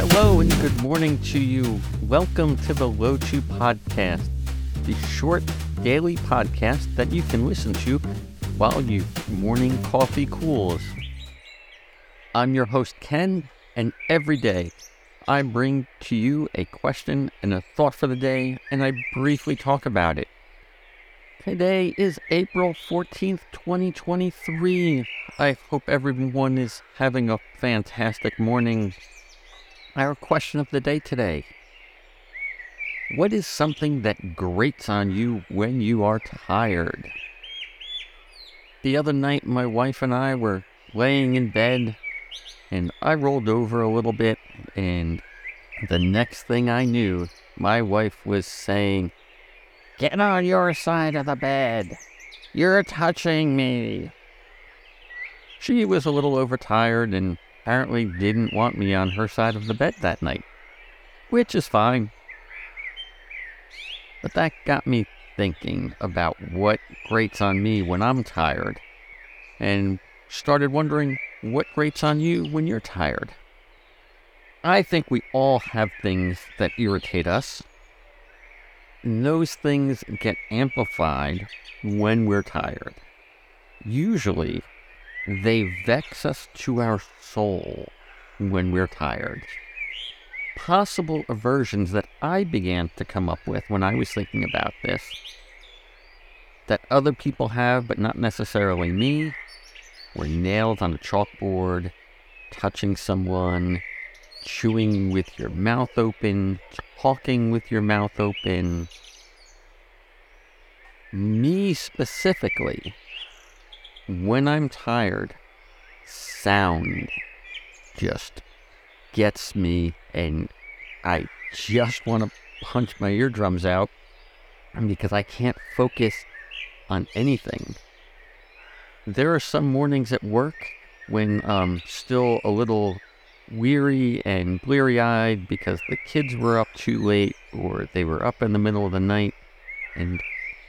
Hello and good morning to you. Welcome to the Low Chew Podcast, the short daily podcast that you can listen to while your morning coffee cools. I'm your host, Ken, and every day I bring to you a question and a thought for the day, and I briefly talk about it. Today is April 14th, 2023. I hope everyone is having a fantastic morning. Our question of the day today What is something that grates on you when you are tired? The other night, my wife and I were laying in bed, and I rolled over a little bit, and the next thing I knew, my wife was saying, Get on your side of the bed. You're touching me. She was a little overtired and apparently didn't want me on her side of the bed that night, which is fine. But that got me thinking about what grates on me when I'm tired and started wondering what grates on you when you're tired. I think we all have things that irritate us And those things get amplified when we're tired. Usually, they vex us to our soul when we're tired. Possible aversions that I began to come up with when I was thinking about this that other people have, but not necessarily me, were nails on a chalkboard, touching someone, chewing with your mouth open, talking with your mouth open. Me specifically, when I'm tired, sound just gets me, and I just want to punch my eardrums out because I can't focus on anything. There are some mornings at work when I'm still a little weary and bleary eyed because the kids were up too late or they were up in the middle of the night. And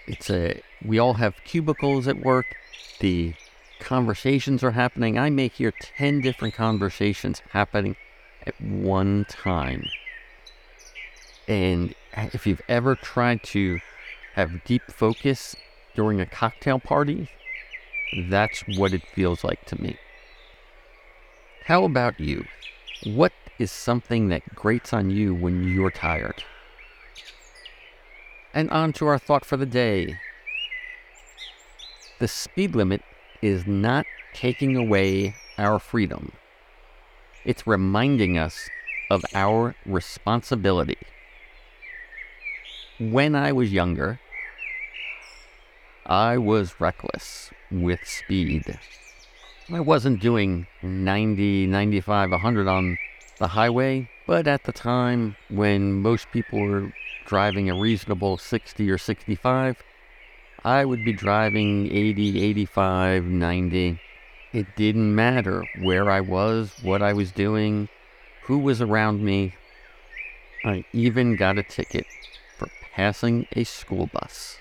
it's a, we all have cubicles at work. The conversations are happening. I may hear 10 different conversations happening at one time. And if you've ever tried to have deep focus during a cocktail party, that's what it feels like to me. How about you? What is something that grates on you when you're tired? And on to our thought for the day. The speed limit is not taking away our freedom. It's reminding us of our responsibility. When I was younger, I was reckless with speed. I wasn't doing 90, 95, 100 on the highway, but at the time when most people were driving a reasonable 60 or 65, I would be driving 80, 85, 90. It didn't matter where I was, what I was doing, who was around me. I even got a ticket for passing a school bus.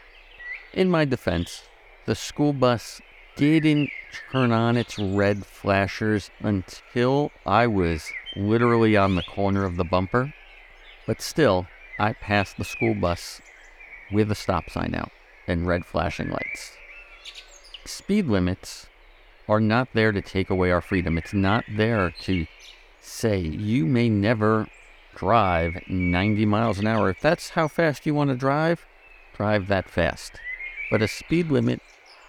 In my defense, the school bus didn't turn on its red flashers until I was literally on the corner of the bumper. But still, I passed the school bus with a stop sign out and red flashing lights. Speed limits are not there to take away our freedom. It's not there to say you may never drive 90 miles an hour. If that's how fast you want to drive, drive that fast. But a speed limit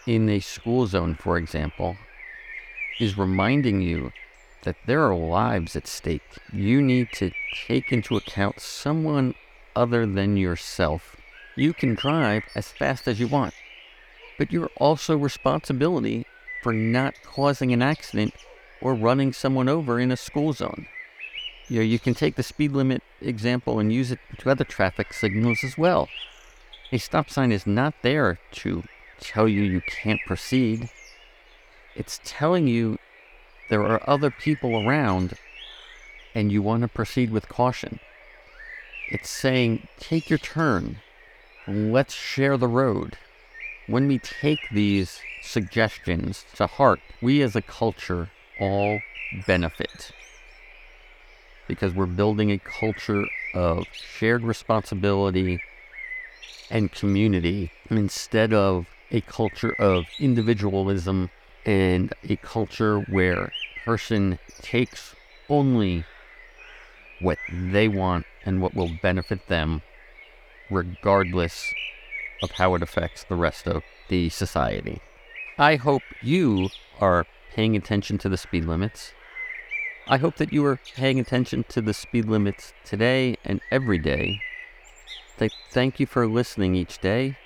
in a school zone, for example, is reminding you that there are lives at stake. You need to take into account someone other than yourself. You can drive as fast as you want, but you're also responsibility for not causing an accident or running someone over in a school zone. You know, you can take the speed limit example and use it to other traffic signals as well. A stop sign is not there to tell you you can't proceed. It's telling you there are other people around and you want to proceed with caution. It's saying, take your turn. Let's share the road. When we take these suggestions to heart, we as a culture all benefit. because we're building a culture of shared responsibility and community instead of a culture of individualism and a culture where person takes only what they want and what will benefit them regardless of how it affects the rest of the society. I hope you are paying attention to the speed limits. I hope that you are paying attention to the speed limits today and every day. Thank you for listening each day.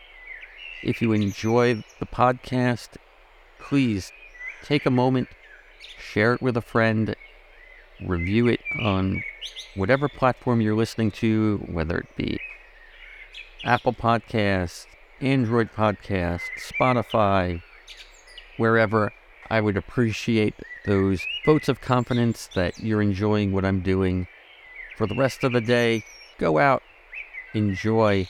If you enjoy the podcast, please take a moment, share it with a friend, review it on whatever platform you're listening to, whether it be Apple Podcasts, Android Podcasts, Spotify, wherever. I would appreciate those votes of confidence that you're enjoying what I'm doing. For the rest of the day, go out, enjoy.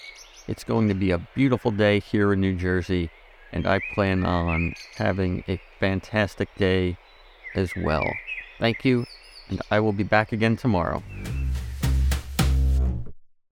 It's going to be a beautiful day here in New Jersey, and I plan on having a fantastic day as well. Thank you, and I will be back again tomorrow.